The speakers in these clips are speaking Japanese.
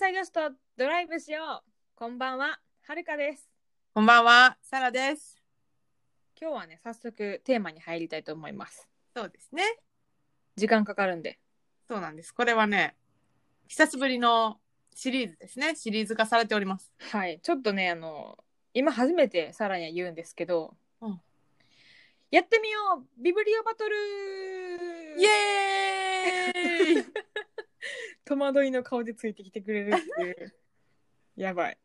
西女子とドライブしよう。こんばんは、はるかです。こんばんは、サラです。今日はね、早速テーマに入りたいと思います。そうですね。時間かかるんで。そうなんです。これはね、久しぶりのシリーズですね。シリーズ化されております。はい。ちょっとね、あの、今初めてサラには言うんですけど、うんやってみようビブリオバトルイエーイ 戸惑いの顔でついてきてくれるっていう。やばい。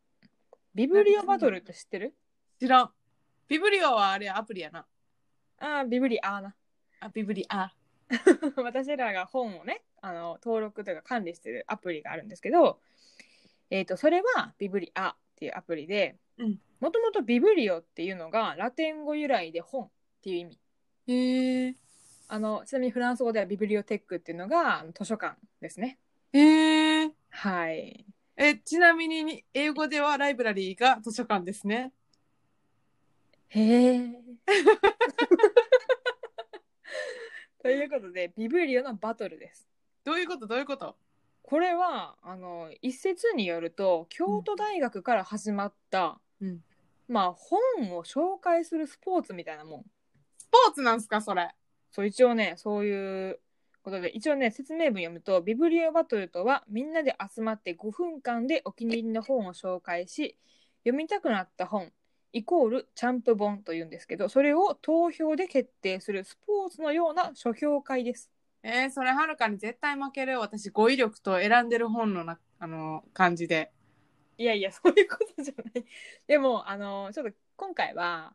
ビブリオバトルって知ってる？知らん。ビブリオはあれアプリやな。ああ、ビブリアーな。あ、ビブリア。私らが本をねあの登録というか管理してるアプリがあるんですけど、えー、とそれはビブリアっていうアプリでうんもともとビブリオっていうのがラテン語由来で本っていう意味へえ。あのちなみにフランス語ではビブリオテックっていうのが図書館ですね。へえ。はい。え、ちなみに英語ではライブラリーが図書館ですね。へえ ということでビブリオのバトルです。どういうこと？どういうこと？これはあの一説によると京都大学から始まった、うん。まあ本を紹介するスポーツみたいなもん。スポーツなんすか？それ。そう一応ねそういうことで一応ね説明文読むとビブリオバトルとはみんなで集まって5分間でお気に入りの本を紹介し読みたくなった本イコールチャンプ本というんですけどそれを投票で決定するスポーツのような書評会ですえー、それはるかに絶対負けるよ。私、語彙力と選んでる本のな、あの、感じで。いやいや、そういうことじゃない。でも、あの、ちょっと今回は、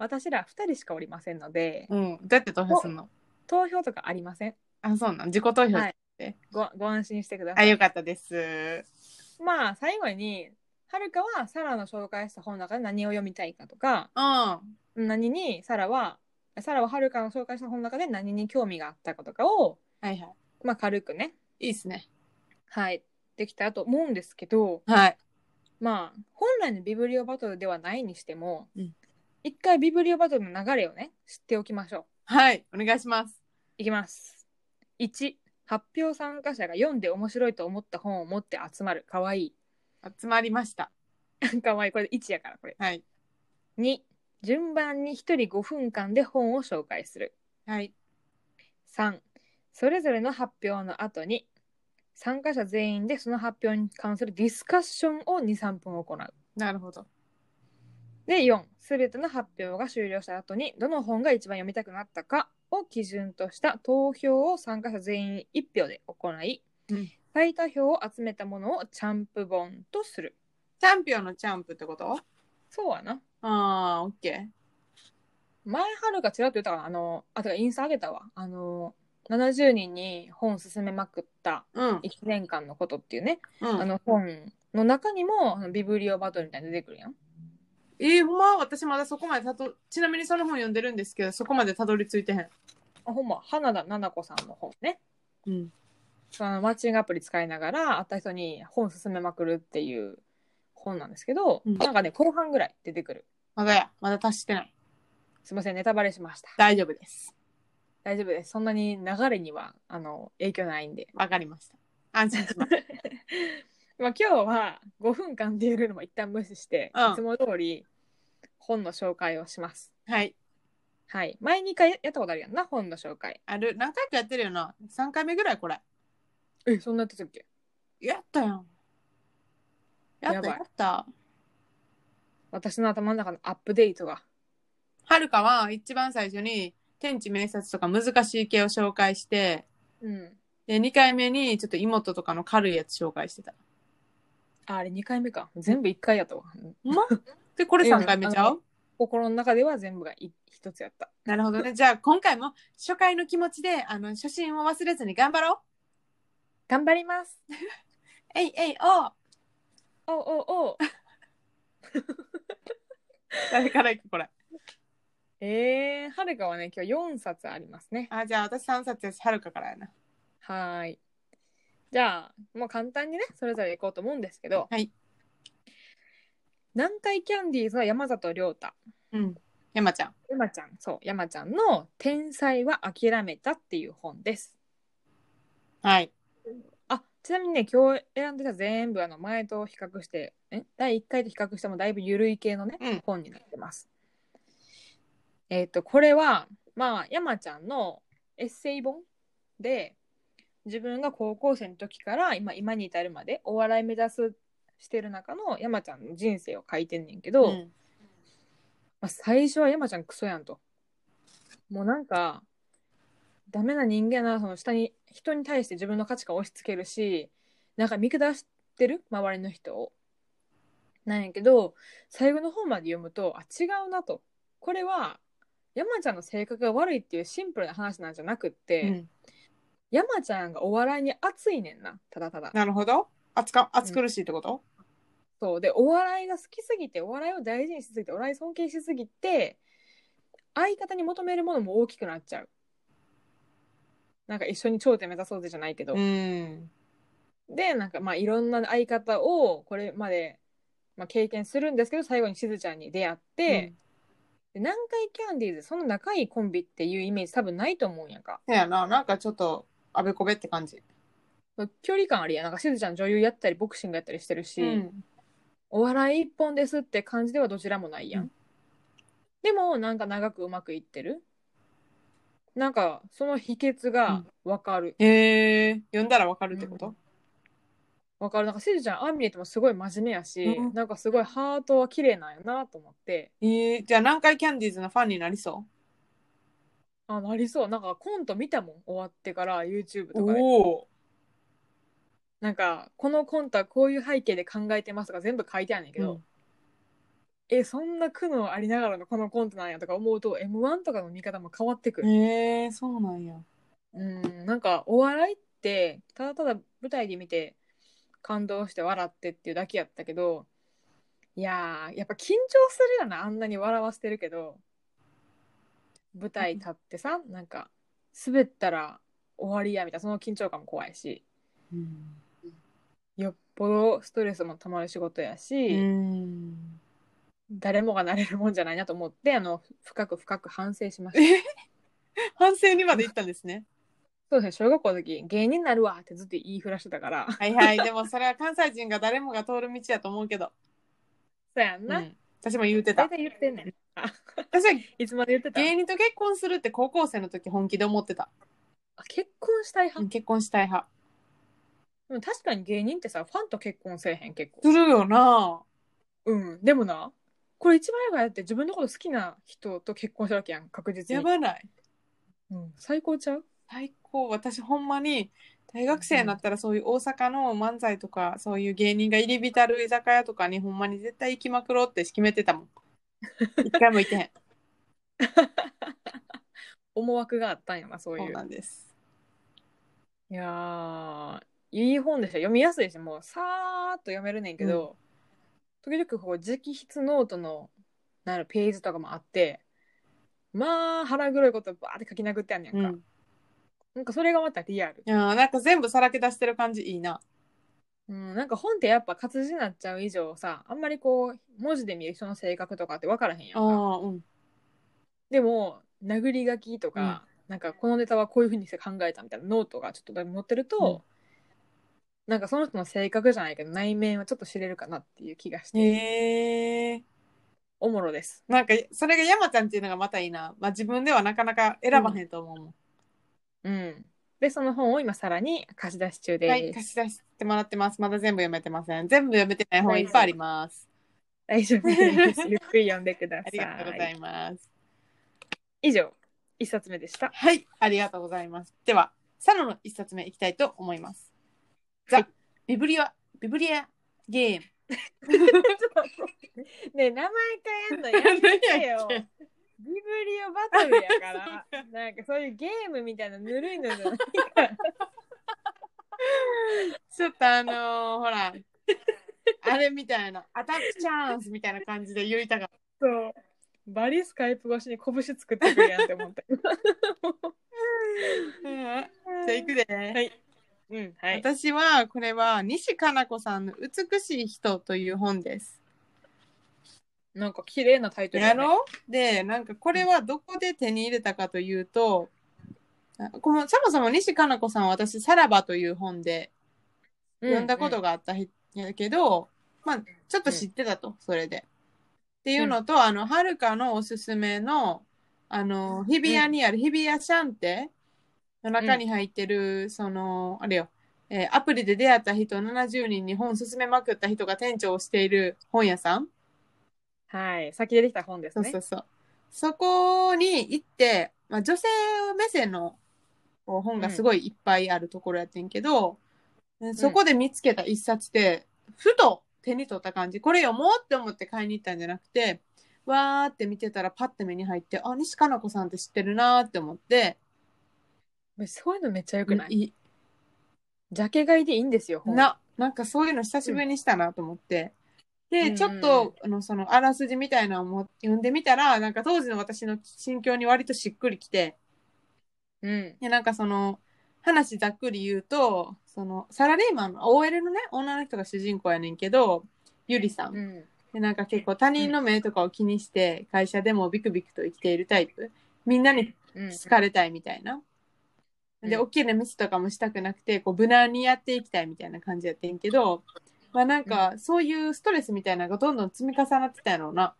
私ら2人しかおりませんので、うん。どうやって投票するの？投票とかありません。あ、そうなん。自己投票。はいごご安心してくださあ、い。よかったです。まあ、最後に、はるかはサラの紹介した本の中で何を読みたいかとか、うん。何にサラは、サラははるかの紹介した本の中で何に興味があったかとかを、はいはい。まあ、軽くね、いいっすね。はい、できたらと思うんですけど、はい。まあ、本来のビブリオバトルではないにしても、うん一回ビブリオバトルの流れをね、知っておきましょう。はい。お願いします。いきます。1、発表参加者が読んで面白いと思った本を持って集まる。かわい集まりました。い。かわいい。これ1やから、これ。はい。2、順番に1人5分間で本を紹介する。はい。3、それぞれの発表の後に、参加者全員でその発表に関するディスカッションを2、3分行う。なるほど。で、4、すべての発表が終了した後に、どの本が一番読みたくなったかを基準とした投票を参加者全員1票で行い、うん最多票を集めたものをチャンプ本とする。チャンピオンのチャンプってこと？そうやな。ああ、オッケ前春がちらっと言ったから、あの、あ、てかインスタあげたわ。あの、70人に本進めまくったー。うん。1年間のことっていうね、うん。あの本の中にもビブリオバトルみたいなの出てくるやん。えー、ほんま私まだそこまでたと、ちなみにその本読んでるんですけど、そこまでたどり着いてへん。あほんま、花田々子さんの本ね。うん。そのマッチングアプリ使いながら会った人に本進めまくるっていう本なんですけど、うんなんかね後半ぐらい出てくるまだや。まだ達してない。すいませんネタバレしました大丈夫です。大丈夫ですそんなに流れにはあの影響ないんで、わかりました。安心します。まあ、今日は5分間っていうルールも一旦無視して、うんいつも通り本の紹介をしますはい。はい前2回やったことあるやんな本の紹介ある。何回かやってるよな。3回目ぐらいこれ。えそんなやってたっけ？やったやん。やったやばいやった。私の頭の中のアップデートがはるかは一番最初に天地明察とか難しい系を紹介して、うんで、2回目にちょっと妹とかの軽いやつ紹介してた。ああれ2回目か全部1回やったわほんま？で、これ3回目ちゃう？心の中では全部がい一つやった。なるほどね。じゃあ今回も初回の気持ちで、あの、初心を忘れずに頑張ろう。頑張ります。えいえいおう。おうおうおう。誰から行くこれ？えー、はるかはね今日4冊ありますね。あ、じゃあ私3冊やし、はるかからやな。はーい。じゃあもう簡単にねそれぞれいこうと思うんですけどはい南海キャンディーズは山里亮太うん。山ちゃん。山ちゃんそう山ちゃんの「天才は諦めた」っていう本ですはい。あちなみにね今日選んでた全部あの前と比較してえ第1回と比較してもだいぶ緩い系のね、うん本になってます。えっ、とこれはまあ山ちゃんのエッセイ本で自分が高校生の時から今今に至るまでお笑い目指すしてる中の山ちゃんの人生を書いてんねんけど、うんまあ、最初は山ちゃんクソやんと。もうなんか、ダメな人間やな、その下に、人に対して自分の価値観を押し付けるし、なんか見下してる？周りの人を。なんやけど、最後の方まで読むと、あ、違うなと。これは、山ちゃんの性格が悪いっていうシンプルな話なんじゃなくって、うん山ちゃんがお笑いに熱いねんな、ただただ。なるほど。熱か熱苦しいってこと、そうでお笑いが好きすぎてお笑いを大事にしすぎてお笑い尊敬しすぎて相方に求めるものも大きくなっちゃうなんか一緒に頂点目指そうぜじゃないけど、うん。でなんかまあいろんな相方をこれまで、まあ、経験するんですけど最後にしずちゃんに出会って、で南海キャンディーズそんな仲いいコンビっていうイメージ多分ないと思うんやんかうん。やな、なんかちょっと、あべこべって感じ。距離感あるやんなんかしずちゃん女優やったりボクシングやったりしてるし、うん。お笑い一本ですって感じではどちらもないやん。うんでもなんか長くうまくいってる。なんかその秘訣がわかる。へえ、読んだらわかるってこと、わかる。なんかしずちゃんあん見えてもすごい真面目やし、うんなんかすごいハートは綺麗なんやなと思って。えー、じゃあ南海キャンディーズのファンになりそあ、なりそう。なんかコント見たもん。終わってから YouTube うとかで。おお。なんかこのコントはこういう背景で考えてますとか全部書いてあるんだけど、え、そんな苦悩ありながらのこのコントなんやとか思うと M1 とかの見方も変わってくる。へえ、そうなんや。うん、なんかお笑いってただただ舞台で見て感動して笑ってっていうだけやったけどいやーやっぱ緊張するよなあんなに笑わせてるけど舞台立ってさなんか滑ったら終わりやみたいなその緊張感も怖いしうん。よっぽどストレスもたまる仕事やし、うん。誰もがなれるもんじゃないなと思ってあの深く深く反省しました。反省にまで行ったんですね。そうですね小学校の時芸人になるわってずっと言いふらしてたからはいはい。でもそれは関西人が誰もが通る道やと思うけど。そうやんな、うん。私も言うてた。大体言ってんねんあ私はいつまで言ってた？芸人と結婚するって高校生の時本気で思ってた。あ結婚したい派、うん結婚したい派。でも確かに芸人ってさファンと結婚せえへん結構するよなうんでもなこれ一番やばいやって自分のこと好きな人と結婚したわけやん確実に、やばない。うん、最高ちゃう？最高。私ほんまに大学生になったらそういう大阪の漫才とかそういう芸人が入り浸る居酒屋とかにほんまに絶対行きまくろうって決めてたもん。一回も行ってへん。思惑があったんやなそうそいううなんです。いやーいい本でした読みやすいしもうさーっと読めるねんけど、時々こう直筆ノートのなんやろページとかもあってまあ腹黒いことバーって書き殴ってあんねやんか、うん。なんかそれがまたリアル。いやーなんか全部さらけ出してる感じいいな。うん、なんか本ってやっぱ活字になっちゃう以上さあんまりこう文字で見る人の性格とかって分からへんやんか。うん。でも殴り書きとか、なんかこのネタはこういうふうにして考えたみたいなノートがちょっとだけ載ってると、なんかその人の性格じゃないけど内面はちょっと知れるかなっていう気がして、へえ。おもろですなんかそれが山ちゃんっていうのがまたいいな。まあ自分ではなかなか選ばへんと思うもん。うんでその本を今さらに貸し出し中です、はい、貸し出してもらってます。まだ全部読めてません。全部読めてない本いっぱいあります。大丈夫です ゆっくり読んでくださいありがとうございます。以上一冊目でしたはい、ありがとうございます。では、サロの一冊目いきたいと思います。ザ・ビブリア、ビブリアゲーム。ねえ名前変えんのやめてよ ビブリオバトルやから、なんかそういうゲームみたいなぬるいのじゃないから。ちょっとあのーほら、あれみたいな、アタックチャンスみたいな感じで言いたかっそう。バリスカイプ越しに拳作ってくるやんって思った。た。うんじゃあ行くで。はい。うん、はい。私はこれは西加奈子さんの美しい人という本です。なんか綺麗なタイトル、やろ？で、なんかこれはどこで手に入れたかというと、あこのそもそも西加奈子さんは私、さらばという本で読んだことがあった人やけど、まあ、ちょっと知ってたと、それで。っていうのと、あの、はるかのおすすめの、あの、日比谷にある日比谷シャンテの中に入ってる、その、あれよ、えーアプリで出会った人70人に本勧めまくった人が店長をしている本屋さんはい。先でできた本ですね。そうそうそう。そこに行って、まあ、女性目線のこう本がすごいいっぱいあるところやってんけど、そこで見つけた一冊で、ふと手に取った感じ、これ読もうって思って買いに行ったんじゃなくて、わーって見てたらパッて目に入って、あ、西加奈子さんって知ってるなーって思って、そういうのめっちゃよくない、いジャケ買いでいいんですよ、本な、なんかそういうの久しぶりにしたなと思って。で、うんちょっと、あの、その、あらすじみたいなのをも読んでみたら、なんか当時の私の心境に割としっくりきて、うん。で、なんかその、話ざっくり言うと、その、サラリーマンの OL のね、女の人が主人公やねんけど、ゆりさん。うん。で、なんか結構他人の目とかを気にして、会社でもビクビクと生きているタイプ。みんなにうん。好かれたいみたいな。で、うん大きなミスとかもしたくなくて、こう、無難にやっていきたいみたいな感じやってんけど、まあなんか、そういうストレスみたいなのがどんどん積み重なってたやろうな。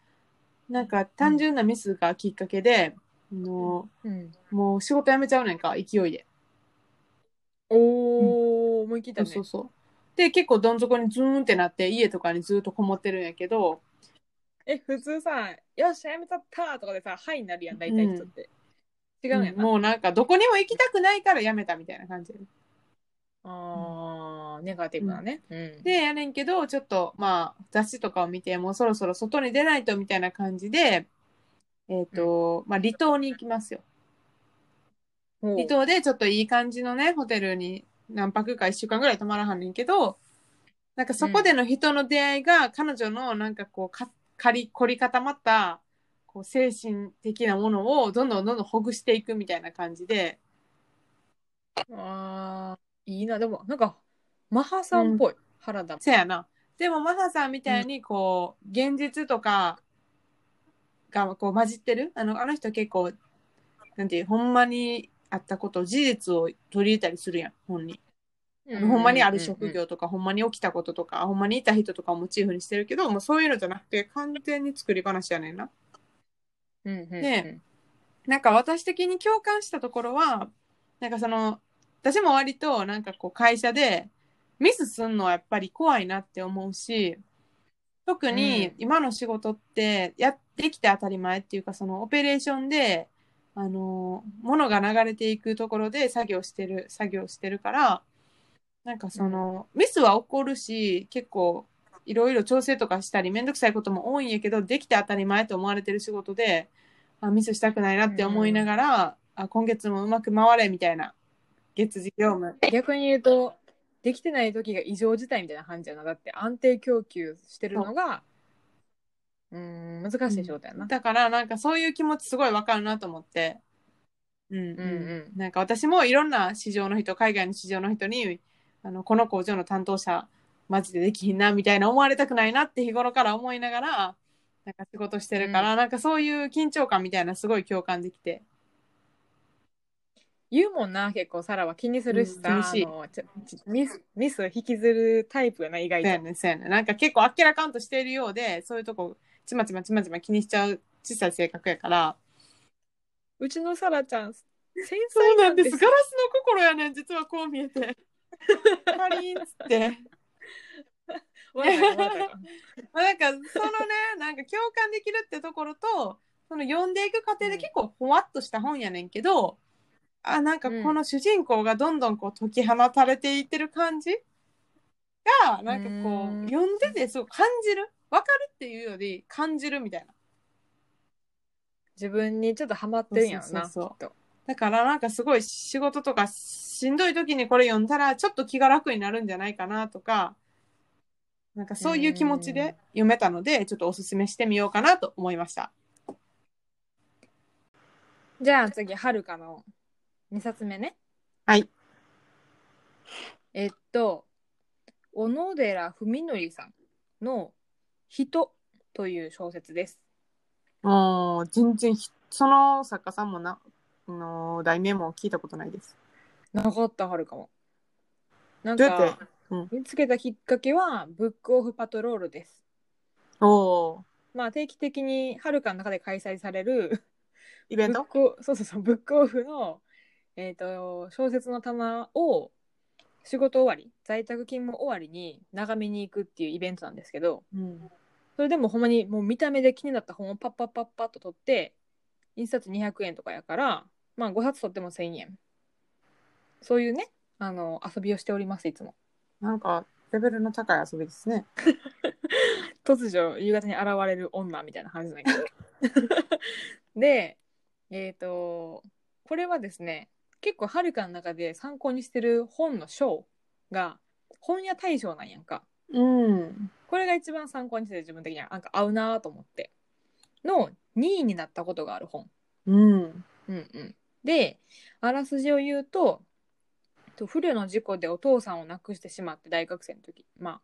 なんか、単純なミスがきっかけで、あのうん。もう仕事辞めちゃうねんか、勢いで。おー、思い切ったね。そうそうそう。で、結構どん底にズーンってなって、家とかにずっとこもってるんやけど、え、普通さ、よっしゃ、やめちゃったとかでさ、はいになるやん、大体人って。違うんやな。もうなんか、どこにも行きたくないから辞めたみたいな感じあー、ネガティブなね。うん。で、やねんけど、ちょっと、まあ、雑誌とかを見て、もうそろそろ外に出ないとみたいな感じで、えっ、と、まあ、離島に行きますよ。ほう離島でちょっといい感じのね、ホテルに何泊か1週間ぐらい泊まらはんねんけど、なんかそこでの人の出会いが、彼女のなんかこうか、かり、凝り固まった、こう、精神的なものをどんどんどんどんほぐしていくみたいな感じで、あー、いいな。でも、なんか、マハさんっぽい。原田も。せやな。でも、マハさんみたいに、こう、現実とかが、こう、混じってる？あの、あの人結構、なんていう、ほんまにあったこと、事実を取り入れたりするやん、本に。ほんまにある職業とか、ほんまに起きたこととか、ほんまにいた人とかをモチーフにしてるけど、もうそういうのじゃなくて、完全に作り話やねんな。うんうんうん。ねなんか私的に共感したところは、なんかその、私も割となんかこう会社でミスすんのはやっぱり怖いなって思うし、特にうん今の仕事ってやってきて当たり前っていうかそのオペレーションで、あの、物が流れていくところで作業してる、作業してるから、なんかその、ミスは起こるし、結構いろいろ調整とかしたりめんどくさいことも多いんやけど、できて当たり前と思われてる仕事で、あミスしたくないなって思いながら、あ今月もうまく回れみたいな月次業務。逆に言うと、できてない時が異常事態みたいな感じやな。だって安定供給してるのが、うーん、難しい仕事やな。だからなんかそういう気持ちすごいわかるなと思って。うんうんうんうんなんか私もいろんな市場の人、海外の市場の人に、あの、この工場の担当者、マジでできひんな、みたいな思われたくないなって日頃から思いながら、なんか仕事してるから、なんかそういう緊張感みたいなすごい共感できて。言うもんな、結構サラは気にするしさ、うん気にしいあのちょちミス、ミス引きずるタイプやな、意外と。そうやねんそうやねんなんか結構あっけらかんとしているようで、そういうとこ、ちまちまちまちま気にしちゃう小さい性格やから。うちのサラちゃん、繊そう細なんんですすガラスの心やねん、実はこう見えて。カリーンっつって。まあなんかそのね なんか共感できるってところとその読んでいく過程で結構ほわっとした本やねんけど、あなんかこの主人公がどんどんこう解き放たれていってる感じがなんかこう読ん。でてすごい感じる？わかるっていうより感じるみたいな。自分にちょっとハマってるんやろな、そうそうそう。きっと。だからなんかすごい仕事とかしんどい時にこれ読んだらちょっと気が楽になるんじゃないかなとかなんかそういう気持ちで読めたのでちょっとおすすめしてみようかなと思いました。じゃあ次、はるかの2冊目ね。はい。えっと、小野寺文則さんの人という小説です。もう全然ひその作家さんもなあの題名も聞いたことないです。なかった、はるかも。なんか、うん。見つけたきっかけはブックオフパトロールです。おー。まあ定期的にはるかの中で開催される イベント？ブックオそうそうそうブックオフの、えー、と小説の棚を仕事終わり在宅勤務終わりに眺めに行くっていうイベントなんですけどうん。それでもほんまにもう見た目で気になった本をパッパッパッパッと取って印刷200円とかやからまあ5冊取っても1000円そういうねあの遊びをしておりますいつもなんか、レベルの高い遊びですね。突如夕方に現れる女みたいな感じなんやけど でえっ、とこれはですね結構はるかの中で参考にしてる本の賞が本屋大賞なんやんかうん。これが一番参考にしてて自分的にはなんか合うなと思っての2位になったことがある本うん。うんうんであらすじを言うとと不慮の事故でお父さんを亡くしてしまって大学生の時。まあ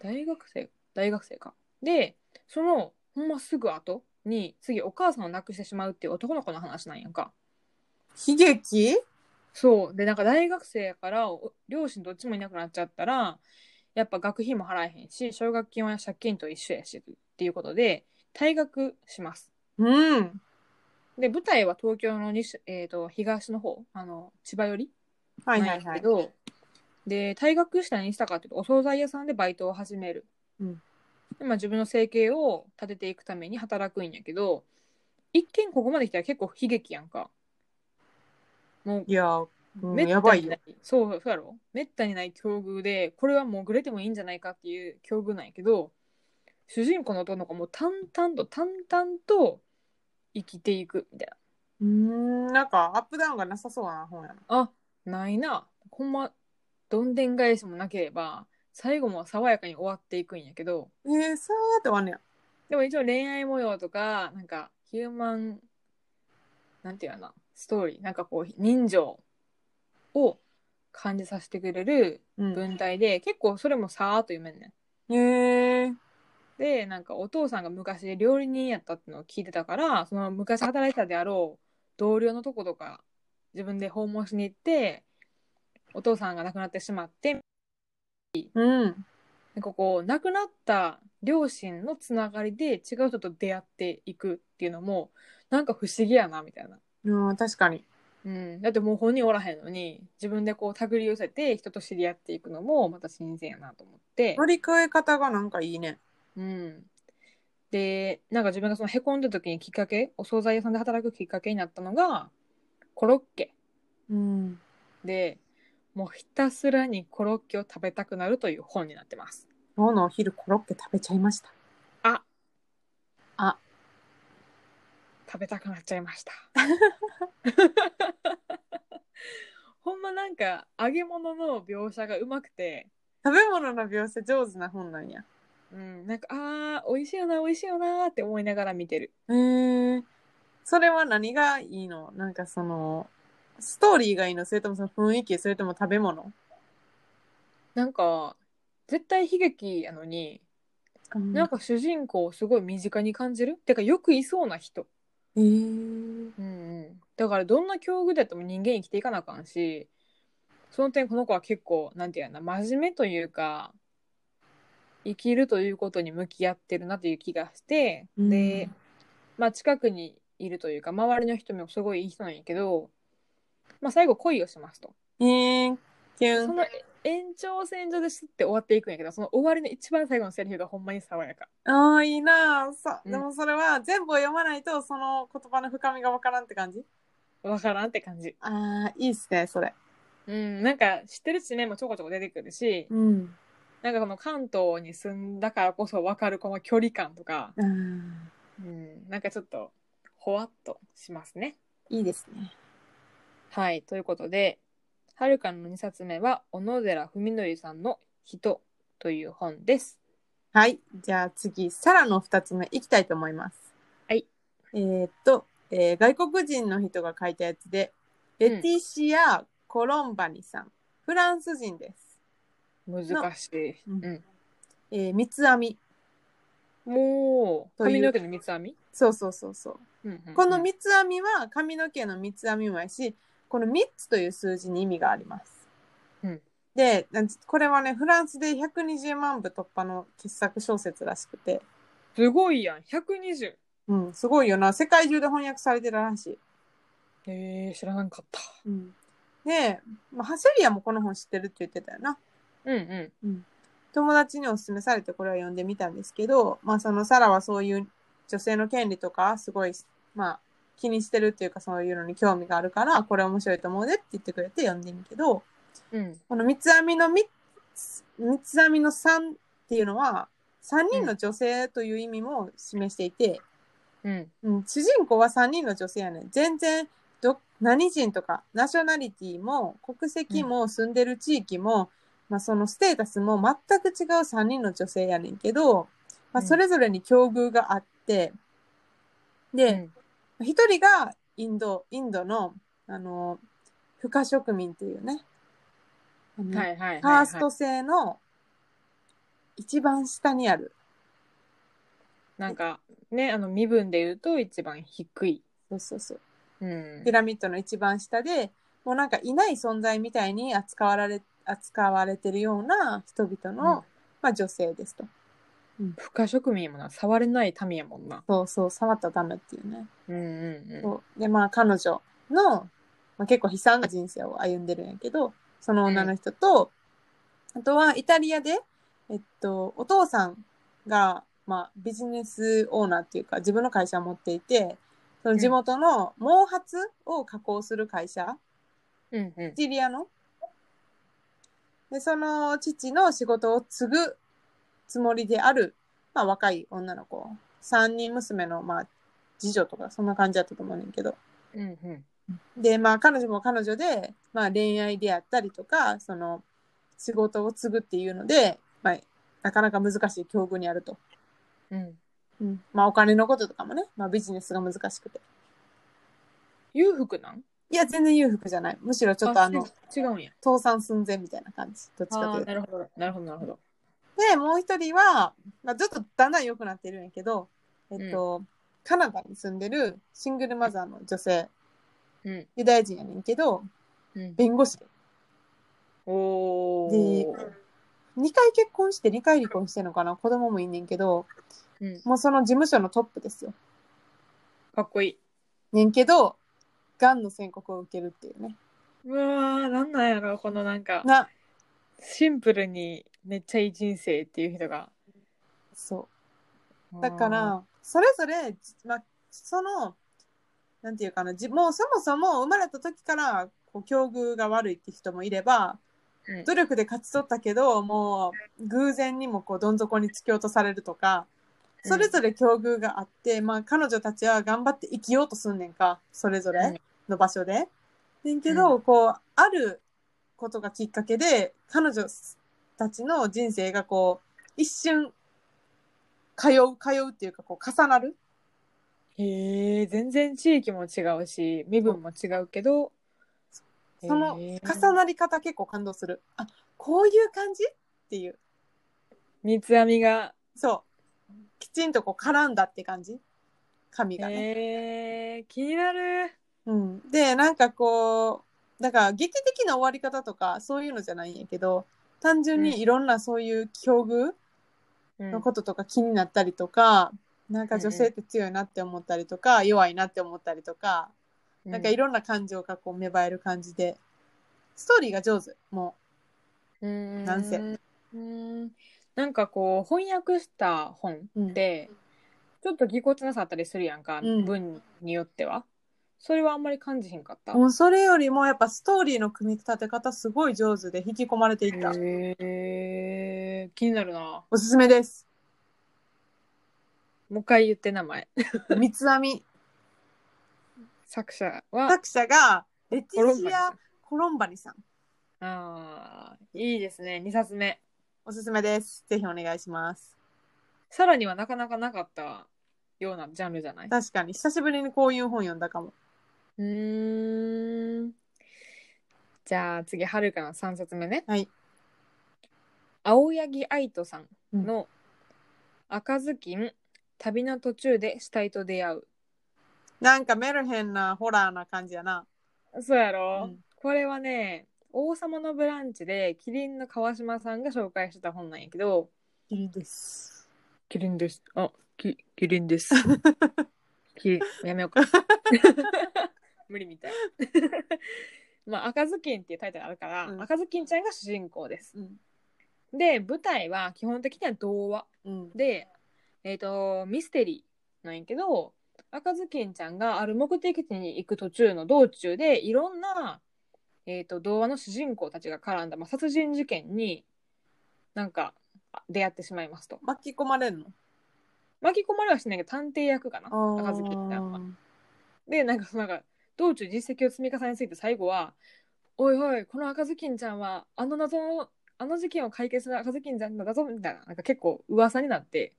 大学生？大学生か。でそのほんますぐ後に次お母さんを亡くしてしまうっていう男の子の話なんやんか。悲劇？そう。でなんか大学生やからお両親どっちもいなくなっちゃったらやっぱ学費も払えへんし奨学金は借金と一緒やしっていうことで退学します。うん。で舞台は東京の西、えー、と東の方あの千葉寄りはいはいはい。やけど、で退学したら何したかっていうとお惣菜屋さんでバイトを始める、うん。でまあ、自分の生計を立てていくために働くんやけど一見ここまで来たら結構悲劇やんか。もういや、うんめったにやばいそうそうやろ。めったにない境遇でこれはもうぐれてもいいんじゃないかっていう境遇なんやけど主人公の男の子も淡々と淡々と生きていくみたいな。うーん、なんかアップダウンがなさそうな本やな。あないなほんまどんでん返しもなければ最後も爽やかに終わっていくんやけどえー、さーって終わんねや。でも一応恋愛模様とかなんかヒューマンなんていうのかなストーリーなんかこう人情を感じさせてくれるうん。文体で、結構それもさーっと読めんねん。へえー。でなんかお父さんが昔料理人やったってのを聞いてたからその昔働いてたであろう同僚のとことか自分で訪問しに行ってお父さんが亡くなってしまってうん。でここ亡くなった両親のつながりで違う人と出会っていくっていうのもなんか不思議やなみたいな。うん、確かに。うん、だってもう本人おらへんのに自分でこう手繰り寄せて人と知り合っていくのもまた新鮮やなと思って。乗り越え方がなんかいいね。うん。で、なんか自分がそのへこんだ時にきっかけ、お惣菜屋さんで働くきっかけになったのが、コロッケうん。で、もうひたすらにコロッケを食べたくなるという本になってます。今日のお昼コロッケ食べちゃいました。ああ食べたくなっちゃいました。ほんまなんか揚げ物の描写がうまくて、食べ物の描写上手な本なんや。うん、なんかあー美味しいよな美味しいよなって思いながら見てる。へえー。それは何がいいの？なんかその、ストーリーがいいの？それともその雰囲気？それとも食べ物？なんか絶対悲劇やのになんか主人公をすごい身近に感じる？てかよくいそうな人、へえー。うんうん、だからどんな境遇であっても人間生きていかなあかんしその点この子は結構なんていうの？真面目というか生きるということに向き合ってるなという気がして、うん。で、まあ、近くにいるというか周りの人もすごいいい人なんやけど、まあ、最後恋をしますと。えー、キュン。その延長線上ですって終わっていくんやけどその終わりの一番最後のセリフがほんまに爽やか。ああ、いいなさ、うんでもそれは全部を読まないとその言葉の深みがわからんって感じ？わからんって感じ。ああ、いいっすね、それ。うん、なんか知ってる地名もちょこちょこ出てくるし、うん。なんかこの関東に住んだからこそ分かるこの距離感とか、あーうん、なんかちょっとほわっとしますね。いいですね。はい、ということで、はるかの2冊目は小野寺文則さんの人という本です。はい。じゃあ次、サラの二つ目いきたいと思います。はい。えーっと、えー外国人の人が書いたやつで、レティシア・コロンバニさん。フランス人です。難しい。うんうん。えー三つ編み。もう、髪の毛の三つ編み、そうそうそうそう。うんうんうんこの三つ編みは髪の毛の三つ編みもやし、この三つという数字に意味があります。うんで、なんつこれはね、フランスで120万部突破の傑作小説らしくて、すごいやん。120。うん、すごいよな。世界中で翻訳されてるらしい。えー、知らなかった。うん。で、まあ、ハセリアもこの本知ってるって言ってたよな。うんうん。友達にお勧めされてこれは読んでみたんですけど、まあそのサラはそういう女性の権利とかすごい、まあ気にしてるっていうかそういうのに興味があるから、これ面白いと思うでって言ってくれて読んでみるけど、うん。この三つ編みの三つ、三つ編みの三っていうのは、三人の女性という意味も示していて、うん。うん、主人公は3人の女性やねん。全然ど、何人とか、ナショナリティも、国籍も、住んでる地域も、まあ、そのステータスも全く違う3人の女性やねんけど、まあ、うんそれぞれに境遇があって、で、一、人がインド、インドの、あの、不可植民っていうね、はいはいはい、はい。カースト制の一番下にある、なんか、ね、あの、身分で言うと一番低い。そうそうそう。うんピ。ラミッドの一番下で、もうなんかいない存在みたいに扱われ、扱われてるような人々の、うんまあ女性ですと。不可植民やもんな。触れない民やもんな。そうそう、触ったらダメっていうね。うんうんうん。そうで、まあ彼女の、まあ、結構悲惨な人生を歩んでるんやけど、その女の人と、あとはイタリアで、えっと、お父さんが、まあビジネスオーナーっていうか自分の会社を持っていて、その地元の毛髪を加工する会社、うんうんシ。チリアの。で、その父の仕事を継ぐつもりである、まあ若い女の子。三人娘の、まあ、次女とか、そんな感じだったと思うねんけど。うんうん。で、まあ彼女も彼女で、まあ恋愛であったりとか、その、仕事を継ぐっていうので、まあ、なかなか難しい境遇にあると。うん。うん。まあお金のこととかもね、まあビジネスが難しくて。裕福なん？いや、全然裕福じゃない。むしろちょっとあの、違うんや。倒産寸前みたいな感じ。どっちかというとなるほど。なるほど、なるほど。で、もう一人は、まあ、ちょっとだんだん良くなってるんやけど、えっと、カナダに住んでるシングルマザーの女性、うん。ユダヤ人やねんけど、うん。弁護士で。おでー。2回結婚して2回離婚してんのかな？子供もいんねんけど、うん。もうその事務所のトップですよ。かっこいい。ねんけど、がんの宣告を受けるっていうね。うわー、なんなんやろ、このなんか、な、シンプルにめっちゃいい人生っていう人が。そう。だから、それぞれ、まあ、その、なんていうかな、じもうそもそも生まれた時から、こう、境遇が悪いって人もいれば、うん、努力で勝ち取ったけど、もう、偶然にもこう、どん底に突き落とされるとか、それぞれ境遇があって、まあ、彼女たちは頑張って生きようとすんねんか、それぞれの場所で。ねんけど、こう、あることがきっかけで、彼女たちの人生がこう、一瞬、通う、通うっていうか、こう、重なる。へえ、全然地域も違うし、身分も違うけど、その重なり方結構感動する。あ、こういう感じ？っていう。三つ編みが、そう。きちんとこう絡んだって感じ？髪がね。へえ、気になる。うん。で、なんかこう、だから劇的な終わり方とかそういうのじゃないんやけど、単純にいろんなそういう境遇うん。のこととか気になったりとか、なんか女性って強いなって思ったりとか、弱いなって思ったりとか、なんかいろんな感情がこう芽生える感じで、ストーリーが上手。もう。ん。なんせ。うん。なんかこう翻訳した本って、ちょっとぎこちなさあったりするやんか、うん。文によってはそれはあんまり感じひんかった？う。もうそれよりもやっぱストーリーの組み立て方すごい上手で引き込まれていった。へえ気になるなおすすめです。もう一回言って名前三つ編み。作者は？作者がレティシア・コロンバニさん。あーいいですね2冊目おすすめです。ぜひお願いします。さらにはなかなかなかったようなジャンルじゃない？確かに久しぶりにこういう本読んだかも。うーん。じゃあ次はるかの3冊目ね。はい。青柳愛斗さんの「赤ずきん旅の途中で死体と出会う。なんかメルヘンなホラーな感じやな。」そうやろ、うん。これはね王様のブランチでキリンの川島さんが紹介してた本なんやけど。キリンです。キリンです。あキキリンです。キリンやめようか 無理みたい。まあ赤ずきんっていうタイトルあるから、うん。赤ずきんちゃんが主人公です。うん。で舞台は基本的には童話。うん。でえっ、とミステリーなんやけど赤ずきんちゃんがある目的地に行く途中の道中でいろんな、えー、と童話の主人公たちが絡んだ、まあ、殺人事件になんかあ出会ってしまいますと。巻き込まれんの？巻き込まれはしないけど探偵役かな。あ赤ずきんちゃんはーでなんかなんか道中実績を積み重ねすぎて最後は「おいおいこの赤ずきんちゃんはあの謎のあの事件を解決する赤ずきんちゃんだぞ」みたいななんか結構噂になって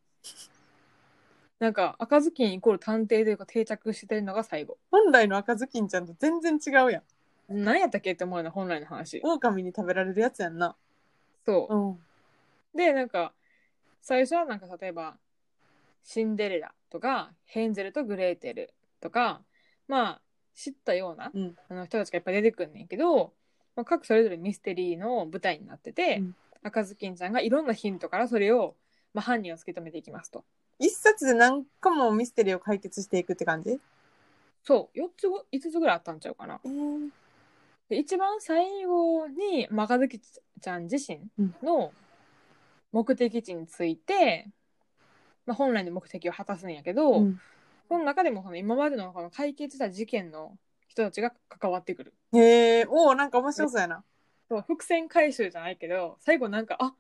なんか赤ずきんイコール探偵というか定着してるのが最後本来の赤ずきんちゃんと全然違うやん。何やったっけって思うような本来の話狼に食べられるやつやんな。そううん。でなんか最初はなんか例えばシンデレラとかヘンゼルとグレーテルとかまあ知ったような、うん。あの人たちがいっぱい出てくんねんけど、まあ、各それぞれミステリーの舞台になってて、うん。赤ずきんちゃんがいろんなヒントからそれを、まあ、犯人を突き止めていきますと。一冊で何個もミステリーを解決していくって感じ？そう。4つご5つぐらいあったんちゃうかな。えー、で一番最後に、まあ、赤ずきちゃん自身の目的地について、まあ、本来の目的を果たすんやけど、うんその中でもその今までのこの解決した事件の人たちが関わってくる。へえおおなんか面白そうやな。そう伏線回収じゃないけど最後なんかあ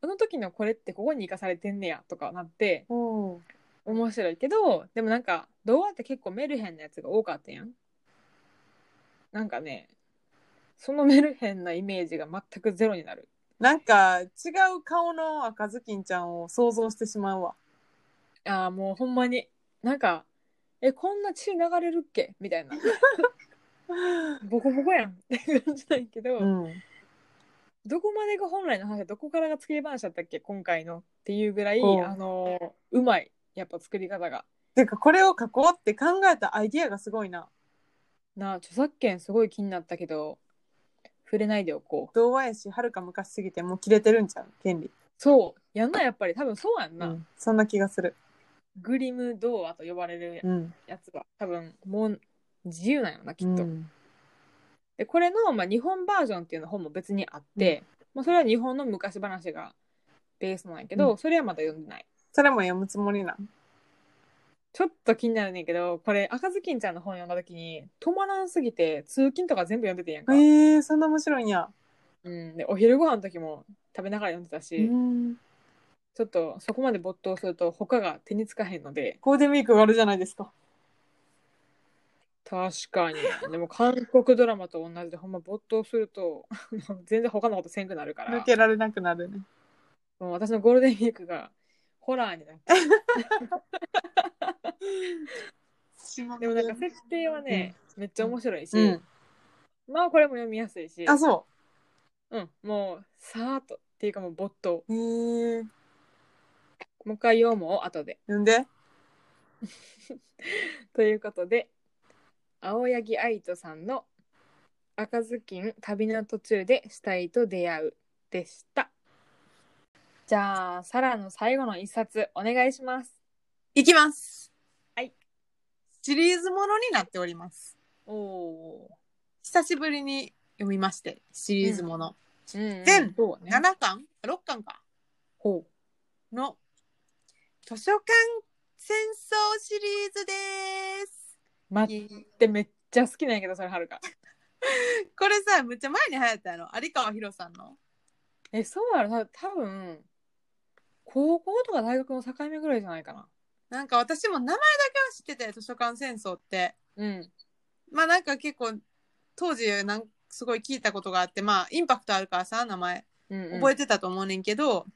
あの時のこれってここに生かされてんねやとかなってお面白いけどでもなんか童話って結構メルヘンなやつが多かったやん。なんかねそのメルヘンなイメージが全くゼロになる。なんか違う顔の赤ずきんちゃんを想像してしまうわ。ああもうほんまになんかえこんな血流れるっけ？みたいな ボコボコやんって感じなんやけど、うん。どこまでが本来の話でどこからが作り話だったっけ？今回の。っていうぐらいおう。あのうまい。やっぱ作り方が。てかこれを書こうって考えたアイディアがすごいな。な著作権すごい気になったけど触れないでおこう。童話やし、はるか昔すぎてもう切れてるんちゃう？権利。そう。やんなやっぱり。多分そうやんな、うん。そんな気がする。グリム童話と呼ばれるうん。やつは多分もう自由なんやろなきっと、うんでこれの、まあ、日本バージョンっていうの本も別にあって、まあ、それは日本の昔話がベースなんやけど、うんそれはまだ読んでないそれも読むつもりなん？ちょっと気になるねんけどこれ赤ずきんちゃんの本読んだ時に止まらんすぎて通勤とか全部読んでてんやんか、えー、そんな面白いんや。うん、でお昼ご飯の時も食べながら読んでたし、うん。ちょっとそこまで没頭すると他が手につかへんので。ゴールデンウィークがあるじゃないですか。確かに。でも韓国ドラマと同じでほんま没頭すると 全然他のことせんくなるから。抜けられなくなるね。もう私のゴールデンウィークがホラーになって。でもなんか設定はね、めっちゃ面白いし、うん。まあこれも読みやすいし。あ、そう。ん、もうさーっと。っていうかもう没頭。う。へえ。もう一回読もう後で読んで？ということで青柳愛人さんの「赤ずきん旅の途中で死体と出会う」でしたじゃあサラの最後の一冊お願いしますいきます。はい。シリーズものになっております。おお久しぶりに読みまして、シリーズもの。ー、うんうん、全そうね7巻 ?6 巻か。ほの図書館戦争シリーズです。う待ってめっちゃ好きなんやけどそれはるか これさ、むっちゃ前に流行ったやろ。有川博さんの。えそうやろた多分高校とか大学の境目ぐらいじゃないかななんか私も名前だけは知ってて、図書館戦争って。うんまあなんか結構、当時なんすごい聞いたことがあって、まあインパクトあるからさ、名前うんうん覚えてたと思うねんけど、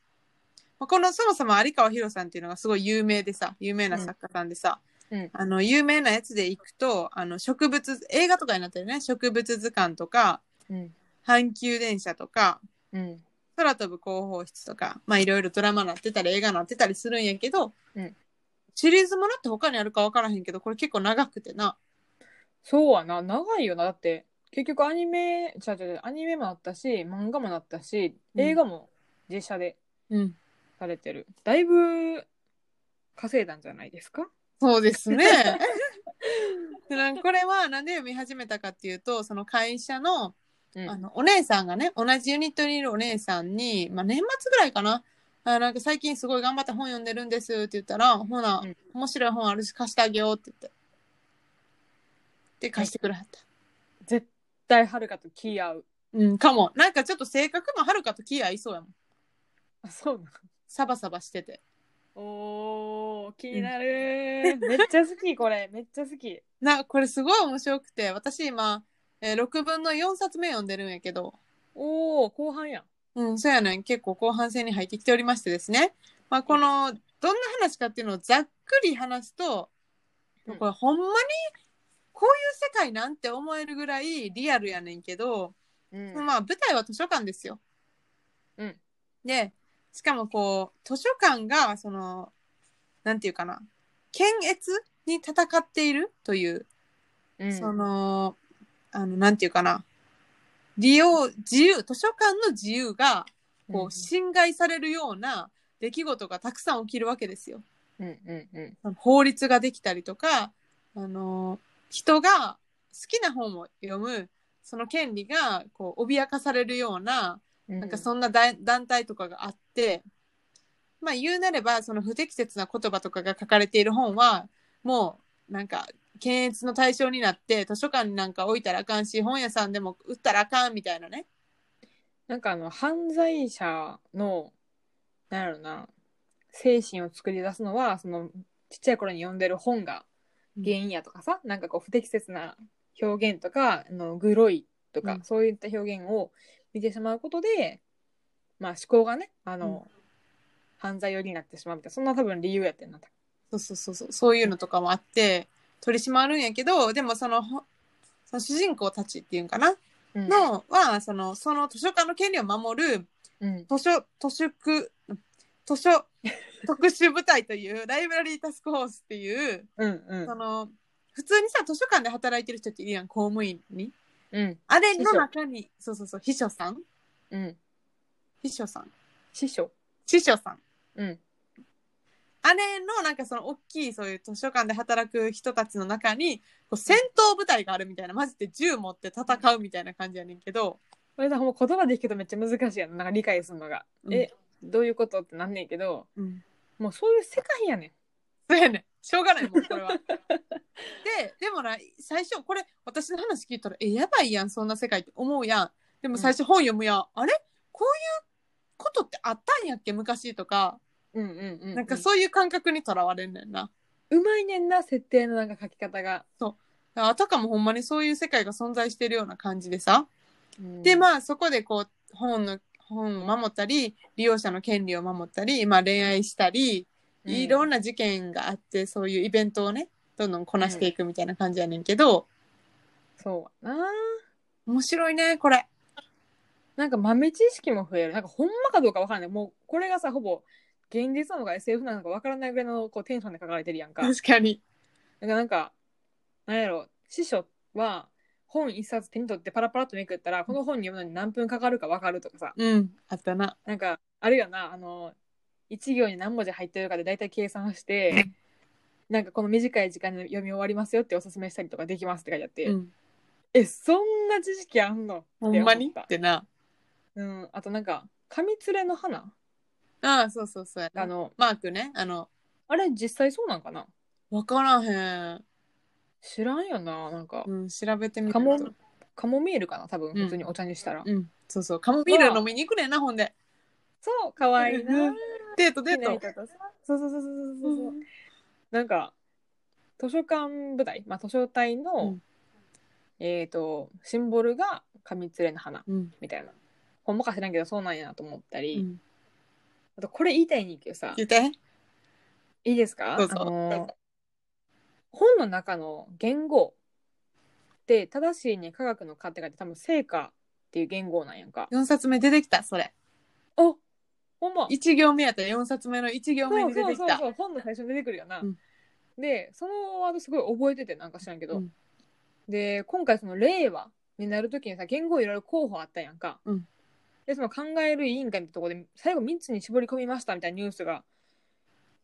まあこのそもそも有川博さんっていうのがすごい有名でさ、有名な作家さんでさ、うん。あの、有名なやつでいくと、あの、植物、映画とかになってるね、植物図鑑とか、うん。阪急電車とか、うん。空飛ぶ広報室とか、まあいろいろドラマなってたり映画なってたりするんやけど、うん。シリーズものって他にあるか分からへんけど、これ結構長くてな。そうやな。長いよな。だって結局アニメ違う違う違うアニメもあったし漫画もなったしうん。映画も実写で。うん。されてる、だいぶ稼いだんじゃないですか？そうですね。これはなんで読み始めたかっていうと、その会社のうんあのお姉さんがね、同じユニットにいるお姉さんに、まあ、年末ぐらいかな。あなんか最近すごい頑張って本読んでるんですって言ったら、ほな、うん面白い本あるし貸してあげようって言って。で、貸してくれはった。絶対はるかと気合ううん、かも。なんかちょっと性格もはるかと気合いそうやもん。あそうなサバサバしてて。のおー気になる、めっちゃ好きこれ。めっちゃ好き。な、これすごい面白くて、私今、えー6分の4冊目読んでるんやけど、おお後半や。んうん、そうやねん。結構後半戦に入ってきておりましてですね。まあ、この、どんな話かっていうのをざっくり話すと、うん。これほんまに、こういう世界なんて思えるぐらいリアルやねんけど、うん。まあ、舞台は図書館ですよ。うん。で、しかもこう、図書館が、その、なんていうかな、検閲に戦っているという、うん。その、あの、なんていうかな、利用、自由、図書館の自由が、こう侵害されるような出来事がたくさん起きるわけですよ。うんうんうん。法律ができたりとか、あの、人が好きな本を読む、その権利が、こう、脅かされるような、うんなんかそんなだ団体とかがあって、まあ言うなれば、その不適切な言葉とかが書かれている本は、もう、なんか、検閲の対象になって、図書館になんか置いたらあかんし、本屋さんでも売ったらあかんみたいなね。なんかあの犯罪者のなんやろな精神を作り出すのはそのちっちゃい頃に読んでる本が原因やとかさ、なんかこう不適切な表現とかあのグロいとか、うん。そういった表現を見てしまうことでまあ思考がねあの、犯罪寄りになってしまうみたいなそんな多分理由やってんなそうそうそうそう、そういうのとかもあって、取り締まるんやけど、でもその、ほその主人公たちっていうんかな？うん。のは、その、その図書館の権利を守る、うん。図書、図書区、図書特殊部隊という、ライブラリータスクフォースっていう、うんうん。その、普通にさ、図書館で働いてる人っているやん、公務員に。うん。あれの中に、そうそうそう、秘書さん？うん。秘書さん。師匠司書さん。うん。あれの、なんかその、大きい、そういう図書館で働く人たちの中に、こう戦闘部隊があるみたいな、マジで銃持って戦うみたいな感じやねんけど、これさもう言葉で聞くとめっちゃ難しいやん。なんか理解するのが、うん。えどういうことってなんねんけど。うん。もうそういう世界やねん。そうやねん。しょうがないもん、これは。もな、最初、これ、私の話聞いたら、え、やばいやん、そんな世界って思うやん。でも最初本読むやん。あれ？こういうことってあったんやっけ？昔とか、うんうんうん、なんかそういう感覚にとらわれんねんな。うまいねんな設定のなんか書き方が、あたかもほんまにそういう世界が存在してるような感じでさ。うん。で、まあそこでこう、本の、本を守ったり、利用者の権利を守ったり、まあ恋愛したり、うん。いろんな事件があって、そういうイベントをね、どんどんこなしていくみたいな感じやねんけど、そうやな。面白いね、これ。なんか豆知識も増える。なんかほんまかどうかわからない。もうこれがさほぼ現実なのか SF なのかわからないぐらいのこうテンションで書かれてるやんか。確かに。だからなんかなんやろ師匠は本一冊手に取ってパラパラっとめくったらこの本に読むのに何分かかるかわかるとかさ。うん、あったな。なんかあるよな。あの一行に何文字入ってるかで大体計算して なんかこの短い時間で読み終わりますよっておすすめしたりとかできますって書いてあって、うん。えそんな知識あんの？ほんまに？って思ってな。うんあとなんか紙連れの花？ああ、そうそうそうやな。あのマークね。あの、あれ実際そうなんかな？わからへん。知らんよななんか、うん、調べてみるカモと。カモミールかな？多分うん普通にお茶にしたら、うん、そうそう。カモミール飲みに行くねんな、ほんで。そうかわいいなデート、デート。人とさそうそうそうそうそうそう、なんか図書館部隊、まあ、図書隊の、うんえっ、とシンボルが紙連れの花うん。みたいなほんまか知らんけどそうなんやなと思ったり、うん。あとこれ言いたいねんけどさ言って。い？いですか？本の中の言語って正しいに科学の科って書いて多分成果っていう言語なんやんか。4冊目出てきた、それ。おほんま。1行目やった。ら4冊目の1行目に出てきた。そうそうそう本の最初に出てくるよな。うん。でそのワードすごい覚えててなんか知らんけど、うん。で今回その令和になるときにさ言語いろいろ候補あったやんか、うん。でその考える委員会のところで最後3つに絞り込みましたみたいなニュースが、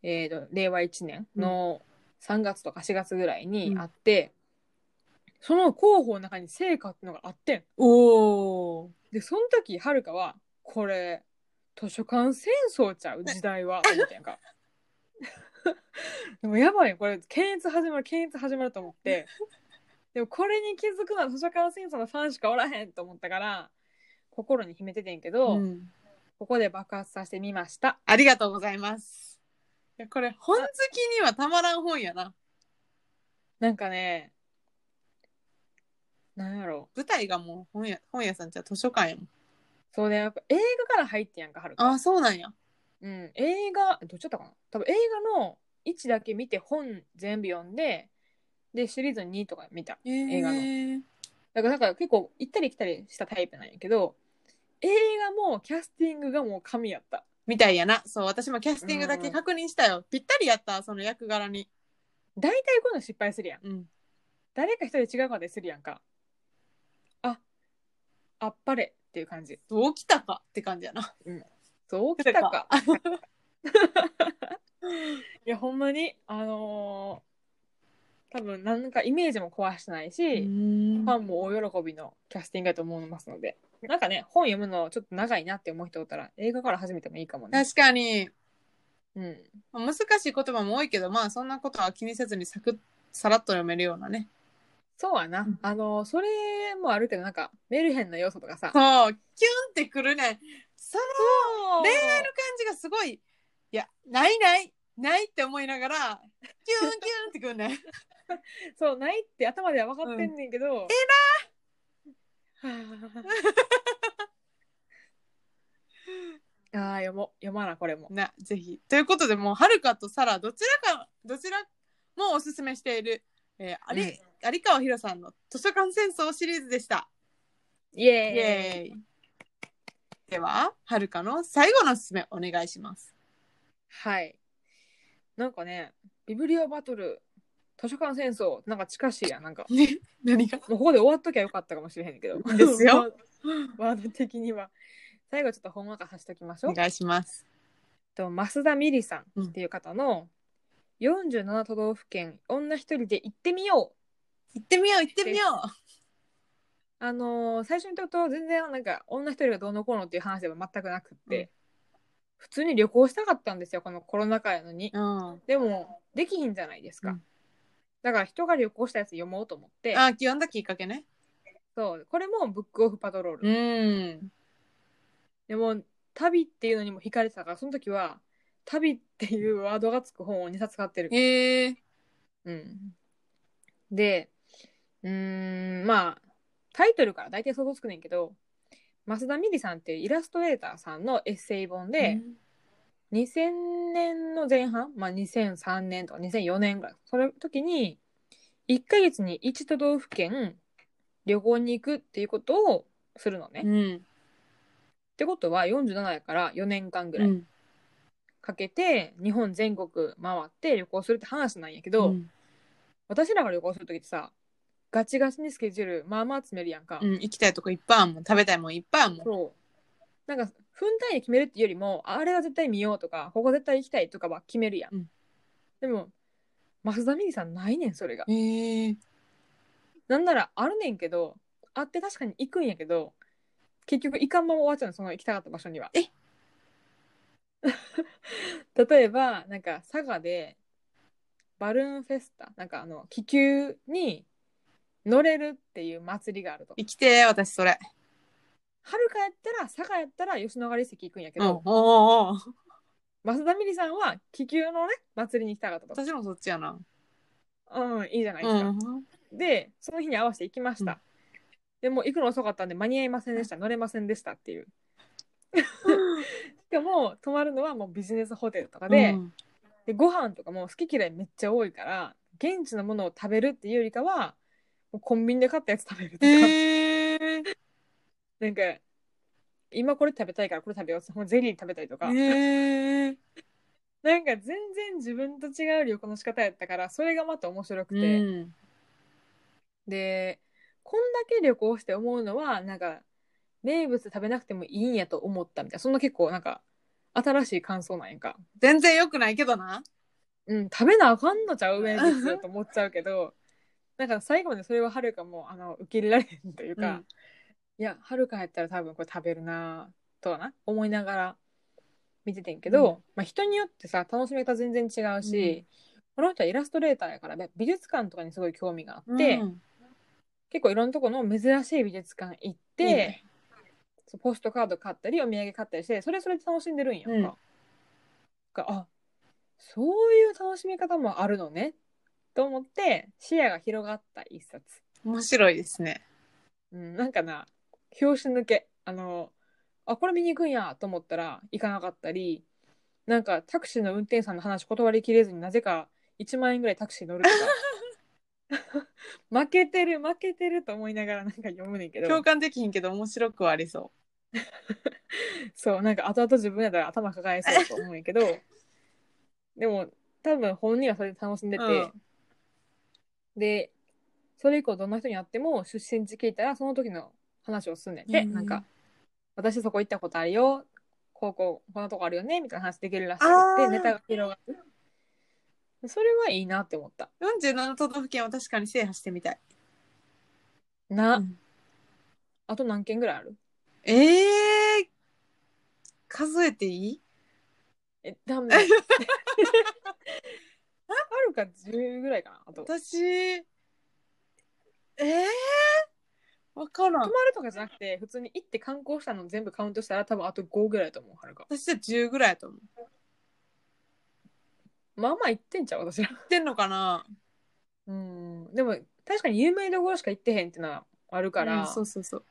えーと令和1年の3月とか4月ぐらいにあって、その候補の中に成果っていうのがあってん。おー。でその時はるかはこれ図書館戦争ちゃう？時代は？思ったやんか。でもやばいよ。これ検閲始まる検閲始まると思って。でもこれに気づくのは図書館戦争のファンしかおらへんと思ったから心に秘めててんけど、うん。ここで爆発させてみました。ありがとうございます。いやこれ、本好きにはたまらん本やな。なんかねなんやろ。舞台がもう本屋本屋さんじゃ図書館やもん。そうねやっぱ映画から入ってんやんかはるかあ、そうなんや。うん、映画どっちだったかな？多分映画の1だけ見て本全部読んででシリーズ2とか見た映画のの。だからなんか結構行ったり来たりしたタイプなんやけど映画もキャスティングがもう神やったみたいやな。そう、私もキャスティングだけ確認したよ。ぴったりやった、その役柄に。大体こういうの失敗するやんうん。誰か一人違うかでするやんかああっぱれっていう感じどうきたかって感じやな。そうきたか いやほんまにあのー多分なんかイメージも壊してないし、ファンも大喜びのキャスティングだと思いますので、なんかね、本読むのちょっと長いなって思う人おったら、映画から始めてもいいかもね。確かに、うん。難しい言葉も多いけど、まあそんなことは気にせずにサクッ、さらっと読めるようなね。そうやな。うんあの、それもあるけど、なんか、メルヘンな要素とかさ。そう、キュンってくるね。その恋愛の感じがすごい、いや、ないない、ないって思いながら、キュンキュンってくるね。そう、ないって頭では分かってんねんけど。えな ああ、読もう。読まな、これも。な、ぜひ。ということで、もう、はるかとサラ、どちらか、どちらもおすすめしている、えー、有うん有川博さんの図書館戦争シリーズでした。イエーイイエーイ。では、はるかの最後のおすすめお願いします。はい。なんかね、ビブリオバトル、図書館戦争、なんか近しいやん、なんか。ね、何が？もうここで終わっときゃよかったかもしれへんけど。ですよ。ワード的には。最後ちょっとほんわかさせておきましょうお。願いします。と増田美里さんっていう方の47都道府県女一人で行ってみよう行ってみよう、行ってみよあのー最初に言ったこと全然なんか女一人がどうのこうのっていう話では全くなくって、うん普通に旅行したかったんですよこのコロナ禍やのにう。うん。でもできひんじゃないですか、うんだから人が旅行したやつ読もうと思ってあ、読んだきっかけね。そうこれもブックオフパトロール、うん。でも旅っていうのにも惹かれてたからその時は旅っていうワードがつく本を2冊買ってるへえ。うん。で、うーん、まあ、タイトルから大体想像つくねんけど、増田美里さんっていうイラストレーターさんのエッセイ本で、2000年の前半、まあ2003年とか2004年ぐらい、それ時に、1ヶ月に1都道府県旅行に行くっていうことをするのね。っうん。てことは47やから4年間ぐらいうん。かけて日本全国回って旅行するって話なんやけど、うん私らが旅行するときってさガチガチにスケジュールまあまあ詰めるやんか、うん、行きたいとこいっぱいあるもん。食べたいもんいっぱいあるもん。そうなんか分単位で決めるっていうよりもあれは絶対見ようとかここ絶対行きたいとかは決めるやん、うんでも増田美里さんないねんそれがへえ。なんならあるねんけどあって確かに行くんやけど結局行かんまま終わっちゃうのその行きたかった場所にはえ？例えばなんか佐賀でバルーンフェスタなんかあの気球に乗れるっていう祭りがあると行きてー、私それ。はるかやったら佐賀やったら吉野ヶ里遺跡行くんやけうん。おど、おお。増田美里さんは気球のね祭りに行きたかったと私もそっちやな。うんいいじゃないですか、うん。でその日に合わせて行きました、うんでも行くの遅かったんで間に合いませんでした乗れませんでしたっていう しかも泊まるのはもうビジネスホテルとかで,、うんでご飯とかも好き嫌いめっちゃ多いから現地のものを食べるっていうよりかはコンビニで買ったやつ食べるとか、へえ。なんか今これ食べたいからこれ食べようもうゼリー食べたりとか、へえ。なんか全然自分と違う旅行の仕方やったからそれがまた面白くて、うん。でこんだけ旅行して思うのはなんか名物食べなくてもいいんやと思ったみたいなそんな結構なんか新しい感想なんやんか全然良くないけどな。うん食べなあかんのちゃう？名物と思っちゃうけどなんか最後までそれははるかもあの受け入れられへんというか、うん。いやはるかやったら多分これ食べるなとはな思いながら見ててんけど、うん。まあ、人によってさ楽しみ方全然違うし、この人はイラストレーターやからね美術館とかにすごい興味があって、うん。結構いろんなとこの珍しい美術館行って、ポストカード買ったりお土産買ったりしてそれそれで楽しんでるんやんか。うん。があそういう楽しみ方もあるのねと思って視野が広がった一冊。面白いですね。うん、なんかな拍子抜け。あのあこれ見に行くんやと思ったら行かなかったりなんかタクシーの運転手さんの話断りきれずになぜか1万円ぐらいタクシー乗るとか。負けてる負けてると思いながらなんか読むねんけど。共感できひんけど面白くはありそ そうなんか後々自分やったら頭抱えそうと思うんやけど。でも多分本人はそれで楽しんでて、うんでそれ以降どんな人に会っても出身地聞いたらその時の話をすんねん。て、うん。なんか私そこ行ったことあるよ。こうこんなとこあるよねみたいな話できるらしくあー。てネタが広がるそれはいいなって思った。う。47都道府県は確かに制覇してみたい。な、うん。あと何件ぐらいある？ええー、数えていい？えダメ。あ るか10ぐらいかなあと泊私、ええー、わからん。まるとかじゃなくて普通に行って観光したの全部カウントしたら多分あと5ぐらいだと思うはるか私は10ぐらいやと思う。まあまあ行ってんちゃう私ら知ってんのかな？うんでも確かに有名どころしか行ってへんってのはあるから、うんそうそうそう。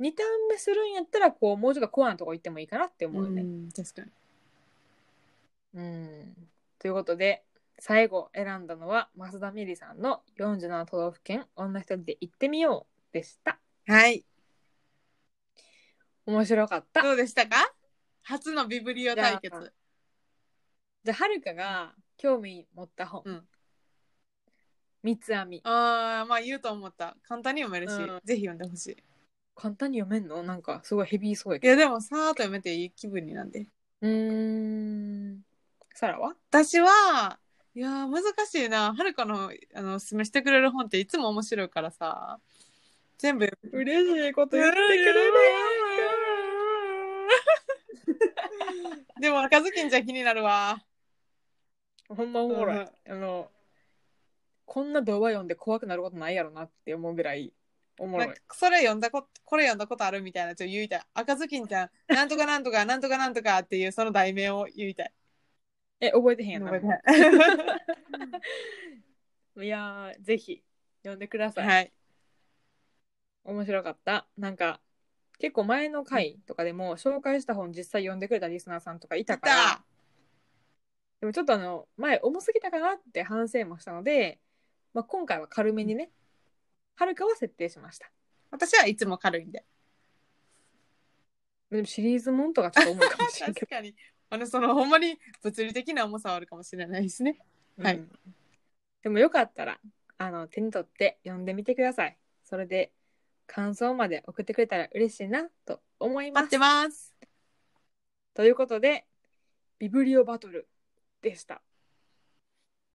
2ターン目するんやったらこうもうちょっとコアなとこ行ってもいいかなって思うよね。ん、確かに。うんということで最後選んだのは増田美里さんの47都道府県女一人で行ってみようでした。はい。面白かった。どうでしたか？初のビブリオ対決。じゃあはるかが興味持った本、うん三つ編みああ、まあ言うと思った。簡単に読めるし、うんぜひ読んでほしい。簡単に読めんの？なんかすごいヘビーそうやいけど。や、でもさーっと読めていい気分になんで。うーん。サラは？私は、いやー、難しいな。はるかの、あの、おすすめしてくれる本っていつも面白いからさ。全部。嬉しいこと言ってくれるでも、赤ずきんちゃん気になるわ。ほんまおもろい。あの、こんな動画読んで怖くなることないやろなって思うぐらいおもろいなんか。それ読んだこと、これ読んだことあるみたいな、ちょっと言いたい。赤ずきんちゃん、なんとかなんとか、なんとかなんとかっていうその題名を言いたい。え、覚えてへんや。覚えてない いやー、ぜひ読んでください。はい。面白かった。なんか、結構前の回とかでも紹介した本実際読んでくれたリスナーさんとかいたから、たでもちょっとあの、前重すぎたかなって反省もしたので、まあ、今回は軽めにね、はるかは設定しました。私はいつも軽いんで。でもシリーズもんとかちょっと重いかもしれないけ 確かに。あの、その、ほんまに物理的な重さはあるかもしれないですね。ど、はいうんでもよかったら、あの、手に取って読んでみてください。それで、感想まで送ってくれたら嬉しいなと思います待って。ます。ということで、ビブリオバトルでした。